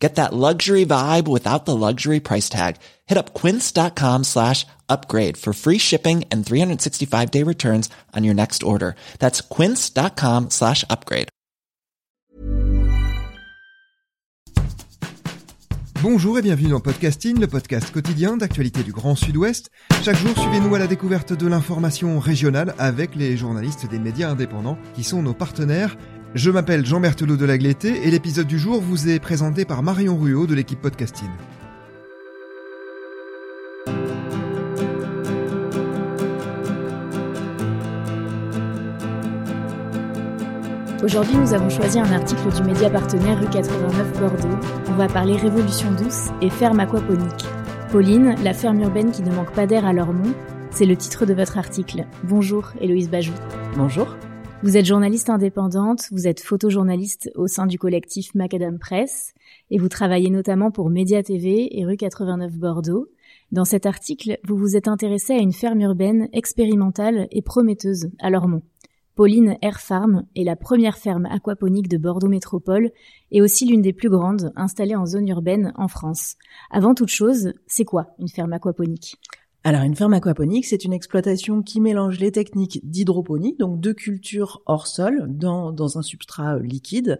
Get that luxury vibe without the luxury price tag. Hit up quince.com slash upgrade for free shipping and 365 day returns on your next order. That's quince.com slash upgrade. Bonjour et bienvenue dans Podcasting, le podcast quotidien d'actualité du Grand Sud-Ouest. Chaque jour, suivez-nous à la découverte de l'information régionale avec les journalistes des médias indépendants qui sont nos partenaires. Je m'appelle Jean Berthelot de Lagleté et l'épisode du jour vous est présenté par Marion Ruot de l'équipe Podcasting. Aujourd'hui, nous avons choisi un article du média partenaire rue 89 Bordeaux. On va parler révolution douce et ferme aquaponique. Pauline, la ferme urbaine qui ne manque pas d'air à Lormont, c'est le titre de votre article. Bonjour, Héloïse Bajou. Bonjour. Vous êtes journaliste indépendante, vous êtes photojournaliste au sein du collectif Macadam Press et vous travaillez notamment pour Média TV et rue 89 Bordeaux. Dans cet article, vous vous êtes intéressé à une ferme urbaine expérimentale et prometteuse à Lormont. Pauline Air Farm est la première ferme aquaponique de Bordeaux Métropole et aussi l'une des plus grandes installées en zone urbaine en France. Avant toute chose, c'est quoi une ferme aquaponique? Alors une ferme aquaponique, c'est une exploitation qui mélange les techniques d'hydroponie, donc de culture hors sol dans, dans un substrat euh, liquide,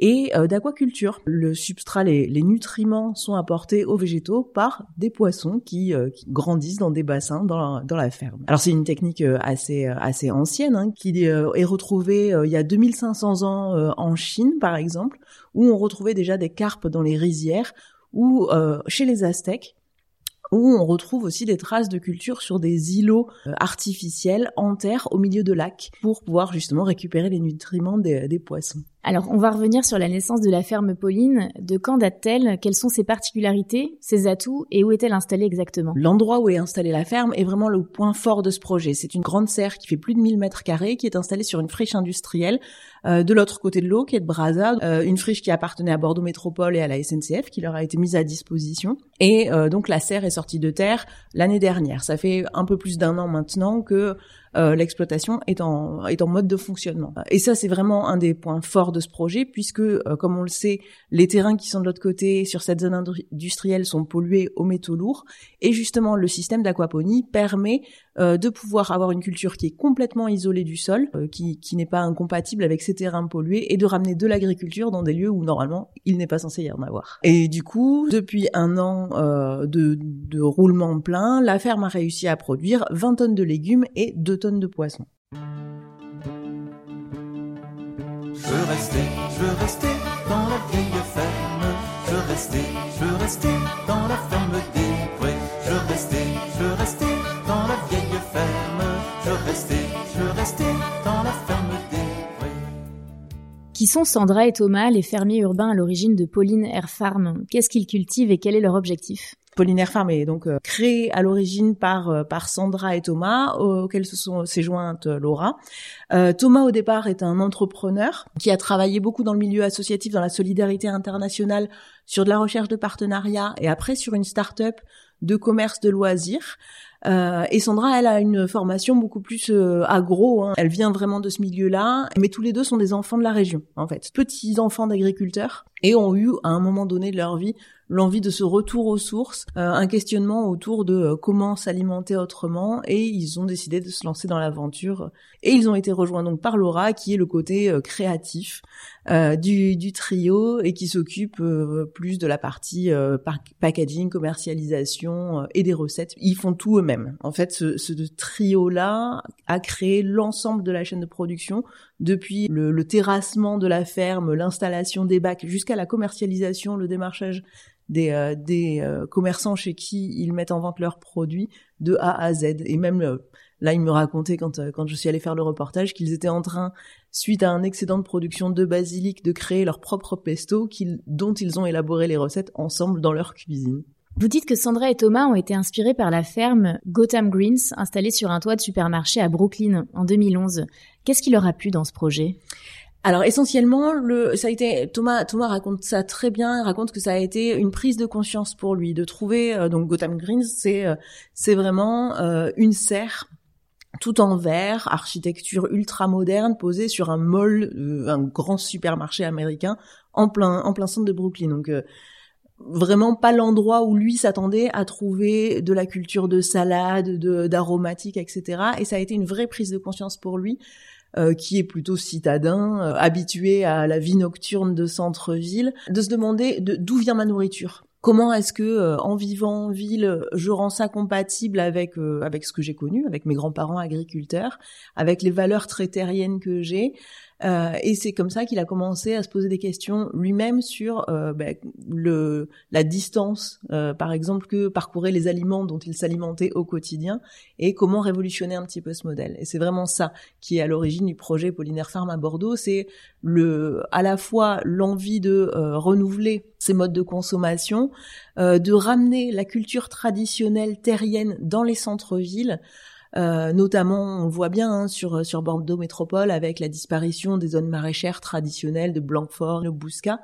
et euh, d'aquaculture. Le substrat, les, les, nutriments sont apportés aux végétaux par des poissons qui, euh, qui grandissent dans des bassins dans la, dans la ferme. Alors c'est une technique assez, assez ancienne, hein, qui est retrouvée il y a 2500 ans en Chine par exemple, où on retrouvait déjà des carpes dans les rizières, ou chez les Aztèques, où on retrouve aussi des traces de culture sur des îlots euh, artificiels en terre au milieu de lacs pour pouvoir justement récupérer les nutriments des, des poissons. Alors, on va revenir sur la naissance de la ferme Pauline. De quand date-t-elle? Quelles sont ses particularités, ses atouts et où est-elle installée exactement? L'endroit où est installée la ferme est vraiment le point fort de ce projet. C'est une grande serre qui fait plus de 1000 mètres carrés, qui est installée sur une friche industrielle euh, de l'autre côté de l'eau, qui est de Brazza, euh, une friche qui appartenait à Bordeaux Métropole et à la SNCF, qui leur a été mise à disposition. Et euh, donc la serre est sortie de terre l'année dernière. Ça fait un peu plus d'un an maintenant que euh, l'exploitation est en, est en mode de fonctionnement. Et ça, c'est vraiment un des points forts de ce projet, puisque, euh, comme on le sait, les terrains qui sont de l'autre côté, sur cette zone industrielle, sont pollués aux métaux lourds. Et justement, le système d'aquaponie permet euh, de pouvoir avoir une culture qui est complètement isolée du sol, qui, qui n'est pas incompatible avec ces terrains pollués, et de ramener de l'agriculture dans des lieux où, normalement, il n'est pas censé y en avoir. Et du coup, depuis un an de, de roulement plein, la ferme a réussi à produire 20 tonnes de légumes et 2 tonnes de poissons. Je veux je veux dans la vieille ferme. Je je dans la ferme Qui sont Sandra et Thomas, les fermiers urbains à l'origine de Pauline Air Farm Qu'est-ce qu'ils cultivent et quel est leur objectif? Air Farm est donc euh, créé à l'origine par euh, par Sandra et Thomas, auxquels se sont s'est jointe euh, Laura. Thomas au départ est un entrepreneur qui a travaillé beaucoup dans le milieu associatif, dans la solidarité internationale, sur de la recherche de partenariats et après sur une start-up de commerce de loisirs. Euh, et Sandra, elle a une formation beaucoup plus euh, agro. Hein. Elle vient vraiment de ce milieu-là, mais tous les deux sont des enfants de la région, en fait, petits enfants d'agriculteurs, et ont eu à un moment donné de leur vie l'envie de ce retour aux sources, euh, un questionnement autour de comment s'alimenter autrement, et ils ont décidé de se lancer dans l'aventure. Et ils ont été rejoints donc par Laura, qui est le côté créatif du, du, trio et qui s'occupe plus de la partie packaging, commercialisation et des recettes. Ils font tout eux-mêmes. En fait, ce, trio-là a créé l'ensemble de la chaîne de production, depuis le, terrassement de la ferme, l'installation des bacs, jusqu'à la commercialisation, le démarchage des, euh, euh, commerçants chez qui ils mettent en vente leurs produits de A à Z. Et même euh, là, ils me racontaient quand, quand je suis allée faire le reportage qu'ils étaient en train, suite à un excédent de production de basilic, de créer leur propre pesto dont ils ont élaboré les recettes ensemble dans leur cuisine. Vous dites que Sandra et Thomas ont été inspirés par la ferme Gotham Greens installée sur un toit de supermarché à Brooklyn en 2011. Qu'est-ce qui leur a plu dans ce projet? Alors essentiellement, le, ça a été Thomas. Thomas raconte ça très bien. Il raconte que ça a été une prise de conscience pour lui de trouver euh, donc Gotham Greens. C'est euh, c'est vraiment euh, une serre tout en verre, architecture ultra moderne, posée sur un mall, un grand supermarché américain en plein en plein centre de Brooklyn. Donc vraiment pas l'endroit où lui s'attendait à trouver de la culture de salade, de d'aromatiques, etc. Et ça a été une vraie prise de conscience pour lui euh, qui est plutôt citadin, euh, habitué à la vie nocturne de centre-ville, de se demander d'où vient ma nourriture. Comment est-ce que euh, en vivant en ville, je rends ça compatible avec avec ce que j'ai connu, avec mes grands-parents agriculteurs, avec les valeurs très terriennes que j'ai euh, et c'est comme ça qu'il a commencé à se poser des questions lui-même sur euh, ben, le, la distance, euh, par exemple, que parcouraient les aliments dont il s'alimentait au quotidien et comment révolutionner un petit peu ce modèle. Et c'est vraiment ça qui est à l'origine du projet Pollinaire Farm à Bordeaux. C'est le, à la fois l'envie de renouveler ces modes de consommation, de ramener la culture traditionnelle terrienne dans les centres-villes. Euh, notamment, on voit bien hein, sur sur Bordeaux Métropole avec la disparition des zones maraîchères traditionnelles de Blanquefort, de Bouscat,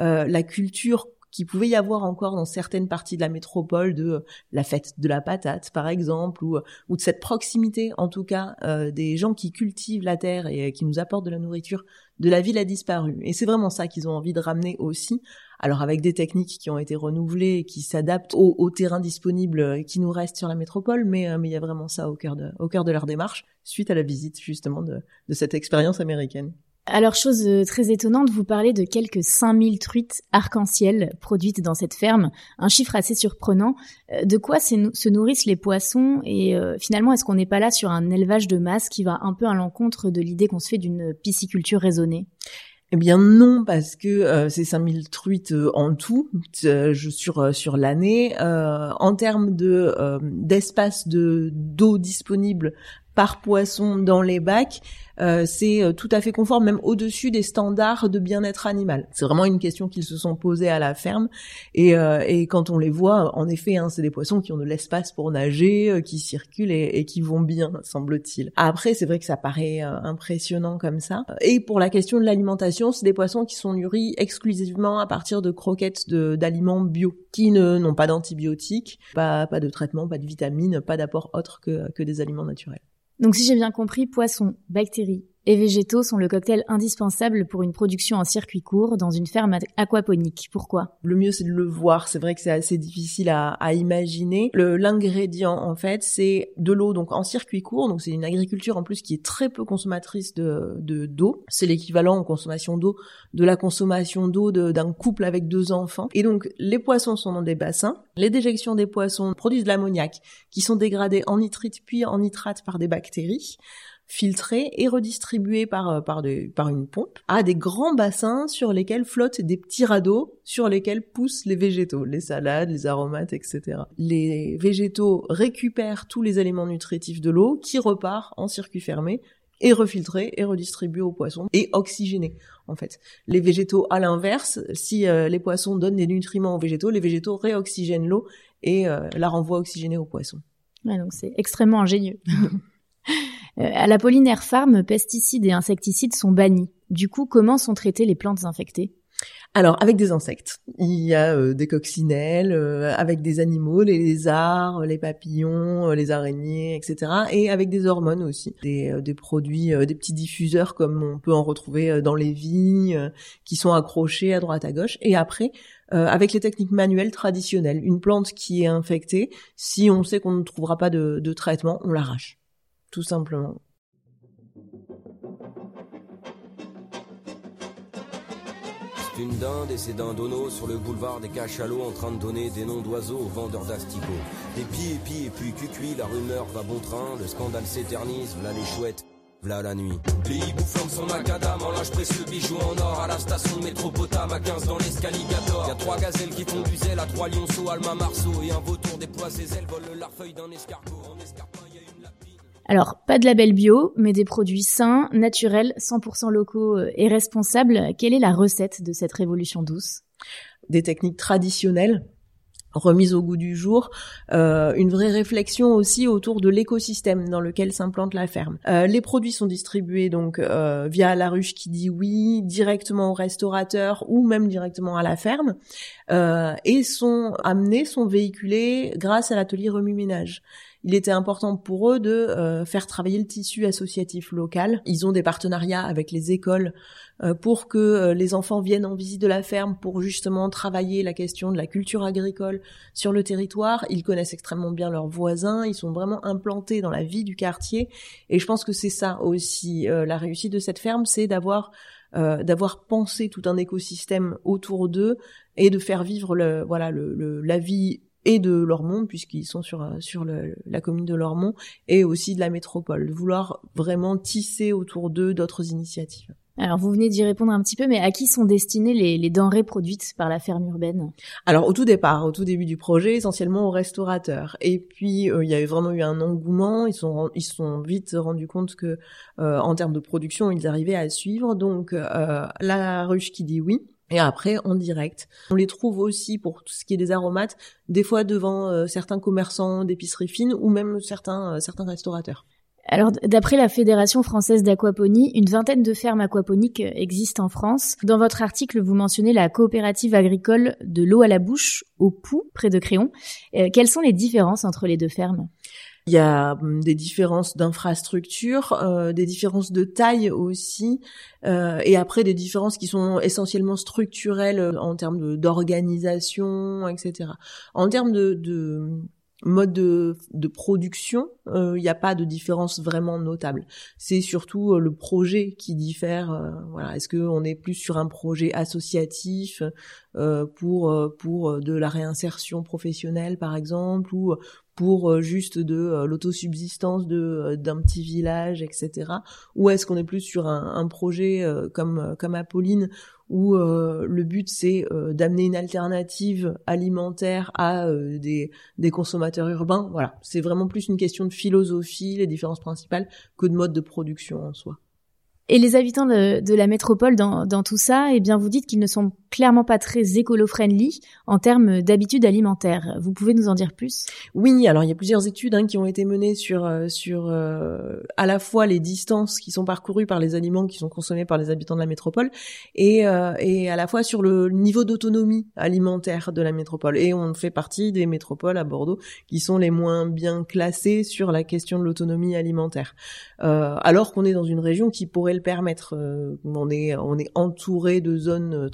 euh, la culture qui pouvait y avoir encore dans certaines parties de la métropole de euh, la fête de la patate par exemple ou, ou de cette proximité en tout cas des gens qui cultivent la terre et qui nous apportent de la nourriture de la ville a disparu. Et c'est vraiment ça qu'ils ont envie de ramener aussi alors avec des techniques qui ont été renouvelées et qui s'adaptent au, terrain disponible euh, qui nous reste sur la métropole, mais euh, mais il y a vraiment ça au cœur de au leur démarche suite à la visite justement de, de cette expérience américaine. Alors, chose euh, très étonnante, vous parlez de quelques 5000 truites arc-en-ciel produites dans cette ferme, un chiffre assez surprenant. De quoi se nourrissent les poissons et finalement, est-ce qu'on n'est pas là sur un élevage de masse qui va un peu à l'encontre de l'idée qu'on se fait d'une pisciculture raisonnée? Eh bien non, parce que euh, c'est 5000 truites euh, en tout euh, sur sur l'année. en termes de d'espace de d'eau disponible par poisson dans les bacs, euh, c'est euh, tout à fait conforme, même au-dessus des standards de bien-être animal. C'est vraiment une question qu'ils se sont posées à la ferme. Et, euh, et quand on les voit, en effet, hein, c'est des poissons qui ont de l'espace pour nager, qui circulent et, et, qui vont bien, semble-t-il. Après, c'est vrai que ça paraît impressionnant comme ça. Et pour la question de l'alimentation, c'est des poissons qui sont nourris exclusivement à partir de croquettes d'aliments bio, qui n'ont pas d'antibiotiques, pas, pas de traitement, pas de vitamines, pas d'apport autre que, que des aliments naturels. Donc si j'ai bien compris, poissons, bactéries et végétaux sont le cocktail indispensable pour une production en circuit court dans une ferme aquaponique. Pourquoi? Le mieux, c'est de le voir. C'est vrai que c'est assez difficile à, imaginer. L'ingrédient, en fait, c'est de l'eau donc en circuit court. Donc c'est une agriculture en plus qui est très peu consommatrice de d'eau. c'est l'équivalent en consommation d'eau de la consommation d'eau d'un couple avec deux enfants. Et donc les poissons sont dans des bassins. Les déjections des poissons produisent de l'ammoniac qui sont dégradés en nitrite puis en nitrate par des bactéries filtrés et redistribués par, euh, par, par une pompe à des grands bassins sur lesquels flottent des petits radeaux sur lesquels poussent les végétaux, les salades, les aromates, etc. Les végétaux récupèrent tous les éléments nutritifs de l'eau qui repart en circuit fermé et refiltré et redistribué aux poissons et oxygéné en fait. Les végétaux à l'inverse, si euh, les poissons donnent des nutriments aux végétaux, les végétaux réoxygènent l'eau et euh, la renvoient oxygénée aux poissons. Ouais, donc c'est extrêmement ingénieux. Euh, à la Pollinaire Farm, pesticides et insecticides sont bannis. Du coup, comment sont traitées les plantes infectées? Alors avec des insectes, il y a euh, des coccinelles, euh, avec des animaux, les lézards, les papillons, les araignées, etc. Et avec des hormones aussi, des, produits, des petits diffuseurs comme on peut en retrouver dans les vignes, qui sont accrochés à droite à gauche. Et après, avec les techniques manuelles traditionnelles, une plante qui est infectée, si on sait qu'on ne trouvera pas de traitement, on l'arrache tout simplement. C'est une dinde et ses dindonos sur le boulevard des cachalots en train de donner des noms d'oiseaux aux vendeurs d'asticots. Des pieds et puis et puis cucuit, la rumeur va bon train, le scandale s'éternise, v'là les chouettes, v'là la nuit. Les hiboux flamment son macadam en linge précieux, bijoux en or à la station de métropotame à 15 dans l'escaligator. Y'a trois gazelles qui font du zèle à trois lionceaux, Alma Marceau et un vautour pois ses ailes volent la feuille d'un escargot en escarpin. Alors, pas de label bio, mais des produits sains, naturels, 100% locaux euh, et responsables. Quelle est la recette de cette révolution douce? Des techniques traditionnelles remise au goût du jour, euh, une vraie réflexion aussi autour de l'écosystème dans lequel s'implante la ferme. Euh, les produits sont distribués donc via la ruche qui dit oui, directement au restaurateur ou même directement à la ferme, et sont amenés, sont véhiculés grâce à l'atelier remue-ménage il était important pour eux de euh, faire travailler le tissu associatif local. Ils ont des partenariats avec les écoles euh, pour que euh, les enfants viennent en visite de la ferme pour justement travailler la question de la culture agricole sur le territoire. Ils connaissent extrêmement bien leurs voisins, ils sont vraiment implantés dans la vie du quartier et je pense que c'est ça aussi la réussite de cette ferme, c'est d'avoir d'avoir pensé tout un écosystème autour d'eux et de faire vivre le, voilà le, la vie et de Lormont puisqu'ils sont sur euh, sur le, la commune de Lormont et aussi de la métropole de vouloir vraiment tisser autour d'eux d'autres initiatives. Alors vous venez d'y répondre un petit peu, mais à qui sont destinées les, les, denrées produites par la ferme urbaine? Alors au tout départ, au tout début du projet, essentiellement aux restaurateurs. Et puis euh, il y avait vraiment eu un engouement. Ils sont ils sont vite rendus compte que euh, en termes de production, ils arrivaient à suivre. Donc la ruche qui dit oui. Et après, en direct. On les trouve aussi pour tout ce qui est des aromates, des fois devant euh, certains commerçants d'épicerie fine ou même certains, euh, certains restaurateurs. Alors, d'après la Fédération française d'aquaponie, une vingtaine de fermes aquaponiques existent en France. Dans votre article, vous mentionnez la coopérative agricole de l'eau à la bouche, au Pou, près de Créon. Euh, quelles sont les différences entre les deux fermes? Il y a hum, des différences d'infrastructure, euh, des différences de taille aussi, euh, et après des différences qui sont essentiellement structurelles euh, en termes d'organisation, etc. En termes de, de mode de, de production, il n'y a pas de différence vraiment notable. C'est surtout le projet qui diffère. voilà, est-ce qu'on est plus sur un projet associatif pour pour de la réinsertion professionnelle par exemple, ou pour euh, juste de euh, l'autosubsistance de euh, d'un petit village, etc. Ou est-ce qu'on est plus sur un, un projet comme comme Apolline où le but c'est d'amener une alternative alimentaire à des, des consommateurs urbains? Voilà, c'est vraiment plus une question de philosophie, les différences principales, que de mode de production en soi. Et les habitants de, de la métropole dans, dans, tout ça, eh bien, vous dites qu'ils ne sont clairement pas très écolo-friendly en termes d'habitudes alimentaires. Vous pouvez nous en dire plus? Oui, alors il y a plusieurs études hein, qui ont été menées sur euh, sur euh, à la fois les distances qui sont parcourues par les aliments qui sont consommés par les habitants de la métropole et euh, et à la fois sur le niveau d'autonomie alimentaire de la métropole. Et on fait partie des métropoles à Bordeaux qui sont les moins bien classées sur la question de l'autonomie alimentaire, alors qu'on est dans une région qui pourrait le permettre. On est on est entouré de zones euh,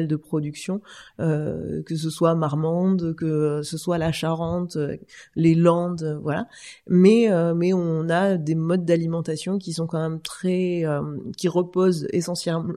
de production, euh, que ce soit Marmande, que ce soit la Charente, les Landes, voilà. Mais mais on a des modes d'alimentation qui sont quand même très qui reposent essentiellement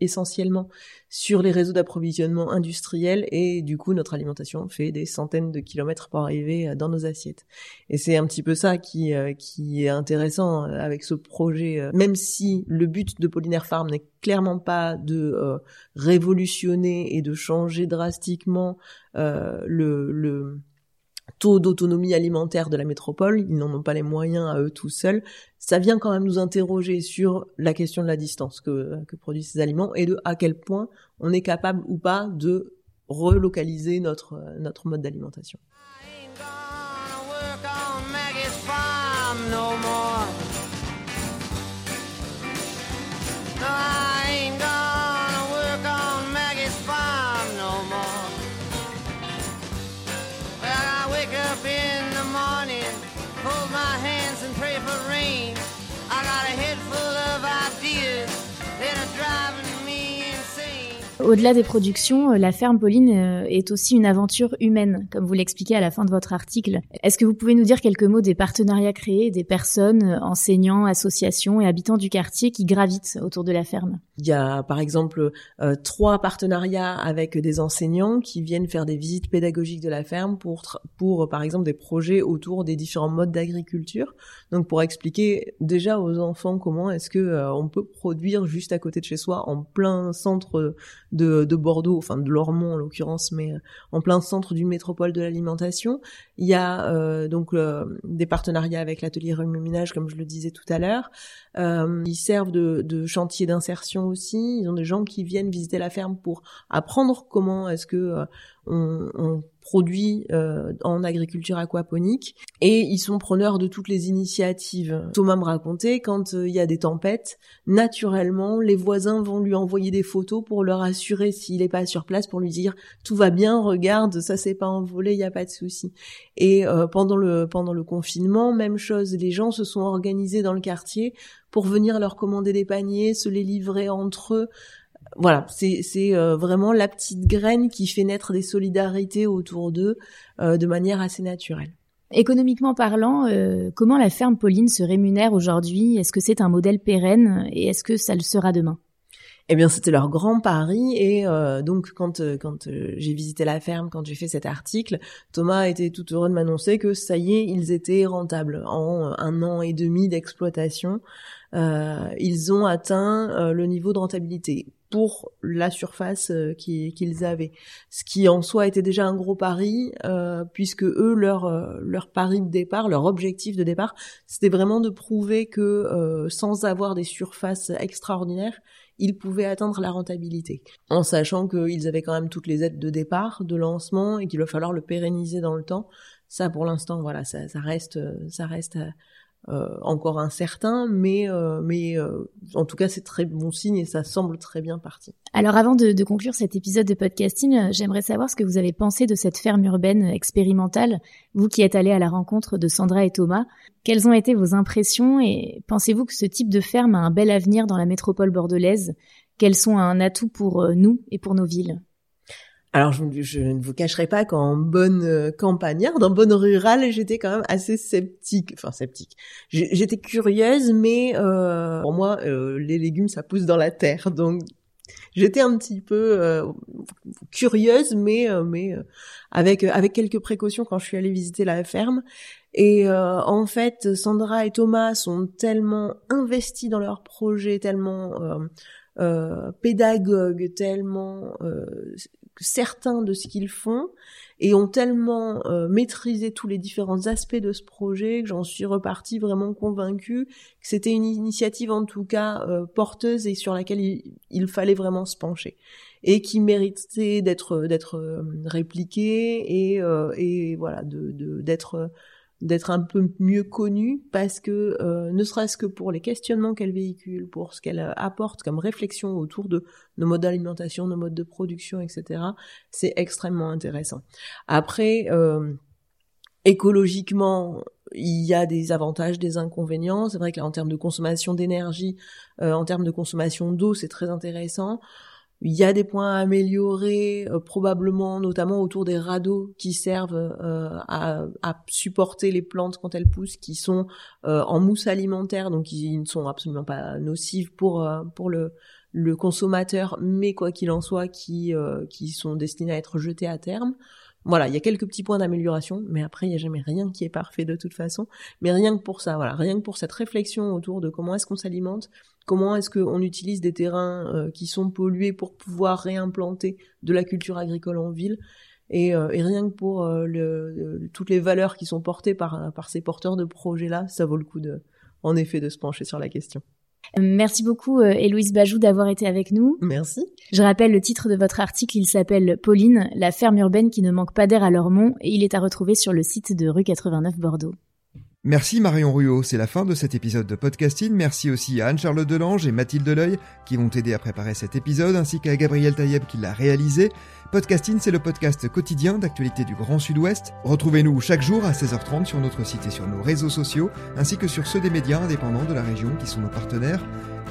essentiellement sur les réseaux d'approvisionnement industriels et du coup notre alimentation fait des centaines de kilomètres pour arriver euh, dans nos assiettes. Et c'est un petit peu ça qui euh, qui est intéressant euh, avec ce projet, même si le but de Pollinaire Farm n'est clairement pas de révolutionner et de changer drastiquement le, le taux d'autonomie alimentaire de la métropole, ils n'en ont pas les moyens à eux tout seuls, ça vient quand même nous interroger sur la question de la distance que, produisent ces aliments et de à quel point on est capable ou pas de relocaliser notre, notre mode d'alimentation. Au-delà des productions, euh, la ferme Pauline euh, est aussi une aventure humaine, comme vous l'expliquez à la fin de votre article. Est-ce que vous pouvez nous dire quelques mots des partenariats créés, des personnes, euh, enseignants, associations et habitants du quartier qui gravitent autour de la ferme? Il y a par exemple trois partenariats avec des enseignants qui viennent faire des visites pédagogiques de la ferme pour, pour par exemple des projets autour des différents modes d'agriculture. Donc pour expliquer déjà aux enfants comment est-ce que on peut produire juste à côté de chez soi en plein centre de, Bordeaux, enfin de Lormont en l'occurrence, mais euh, en plein centre d'une métropole de l'alimentation. Il y a euh, donc des partenariats avec l'atelier remue-ménage, comme je le disais tout à l'heure. Euh, ils servent de, de chantier d'insertion aussi. Ils ont des gens qui viennent visiter la ferme pour apprendre comment est-ce que on, on produit euh, en agriculture aquaponique et ils sont preneurs de toutes les initiatives. Thomas me racontait quand euh, il y a des tempêtes, naturellement les voisins vont lui envoyer des photos pour leur assurer s'il est pas sur place pour lui dire tout va bien, regarde ça s'est pas envolé, il y a pas de souci. Et euh, pendant le pendant le confinement, même chose, les gens se sont organisés dans le quartier pour venir leur commander des paniers, se les livrer entre eux voilà, c'est euh, vraiment la petite graine qui fait naître des solidarités autour d'eux euh, de manière assez naturelle. Économiquement parlant, euh, comment la ferme Pauline se rémunère aujourd'hui? Est-ce que c'est un modèle pérenne et est-ce que ça le sera demain? Eh bien, c'était leur grand pari et donc quand quand j'ai visité la ferme, quand j'ai fait cet article, Thomas était tout heureux de m'annoncer que ça y est, ils étaient rentables en un an et demi d'exploitation. Ils ont atteint le niveau de rentabilité pour la surface euh, qu'ils avaient. Ce qui en soi était déjà un gros pari, euh, puisque eux, leur, euh, leur pari de départ, leur objectif de départ, c'était vraiment de prouver que sans avoir des surfaces extraordinaires, ils pouvaient atteindre la rentabilité. En sachant qu'ils avaient quand même toutes les aides de départ, de lancement, et qu'il va falloir le pérenniser dans le temps. Ça, pour l'instant, voilà, ça, ça reste, ça reste euh, encore incertain, mais euh, mais euh, en tout cas c'est très bon signe et ça semble très bien parti. Alors avant de, de conclure cet épisode de podcasting, j'aimerais savoir ce que vous avez pensé de cette ferme urbaine expérimentale, vous qui êtes allé à la rencontre de Sandra et Thomas. Quelles ont été vos impressions et pensez-vous que ce type de ferme a un bel avenir dans la métropole bordelaise? Quels sont un atout pour nous et pour nos villes? Alors, je, ne vous cacherai pas qu'en bonne euh, campagnarde, en bonne rurale, j'étais quand même assez sceptique. Enfin, sceptique. J'étais curieuse, mais euh, pour moi, euh, les légumes, ça pousse dans la terre. Donc, j'étais un petit peu euh, curieuse, mais mais avec avec quelques précautions quand je suis allée visiter la ferme. Et en fait, Sandra et Thomas sont tellement investis dans leur projet, tellement euh, pédagogues, tellement certains de ce qu'ils font et ont tellement euh, maîtrisé tous les différents aspects de ce projet que j'en suis repartie vraiment convaincue que c'était une initiative en tout cas euh, porteuse et sur laquelle il, fallait vraiment se pencher et qui méritait d'être d'être euh, répliquée et, et voilà de d'être d'être un peu mieux connue parce que euh, ne serait-ce que pour les questionnements qu'elle véhicule, pour ce qu'elle euh, apporte comme réflexion autour de nos modes d'alimentation, nos modes de production, etc., c'est extrêmement intéressant. Après, euh, écologiquement, il y a des avantages, des inconvénients. C'est vrai qu'en termes de consommation d'énergie, en termes de consommation d'eau, c'est très intéressant. Il y a des points à améliorer, euh, probablement notamment autour des radeaux qui servent euh, à, à, supporter les plantes quand elles poussent, qui sont euh, en mousse alimentaire, donc qui ne sont absolument pas nocives pour pour le, le consommateur, mais quoi qu'il en soit, qui qui sont destinés à être jetés à terme. Voilà, il y a quelques petits points d'amélioration, mais après, il n'y a jamais rien qui est parfait de toute façon. Mais rien que pour ça, voilà, rien que pour cette réflexion autour de comment est-ce qu'on s'alimente, comment est-ce qu'on utilise des terrains euh, qui sont pollués pour pouvoir réimplanter de la culture agricole en ville, et, euh, rien que pour euh, toutes les valeurs qui sont portées par, par ces porteurs de projets-là, ça vaut le coup de, en effet, de se pencher sur la question. Merci beaucoup euh, Héloïse Bajou d'avoir été avec nous. Merci. Je rappelle le titre de votre article, il s'appelle Pauline, la ferme urbaine qui ne manque pas d'air à Lormont et il est à retrouver sur le site de rue 89 Bordeaux. Merci Marion Ruot, c'est la fin de cet épisode de podcasting. Merci aussi à Anne-Charlotte Delange et Mathilde Deleuil qui vont aider à préparer cet épisode, ainsi qu'à Gabriel Taïeb qui l'a réalisé. Podcasting, c'est le podcast quotidien d'actualité du Grand Sud-Ouest. Retrouvez-nous chaque jour à 16h30 sur notre site et sur nos réseaux sociaux, ainsi que sur ceux des médias indépendants de la région qui sont nos partenaires.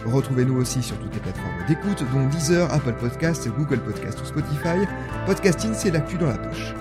Retrouvez-nous aussi sur toutes les plateformes d'écoute, dont Deezer, Apple Podcasts, Google Podcasts ou Spotify. Podcasting, c'est l'actu dans la poche.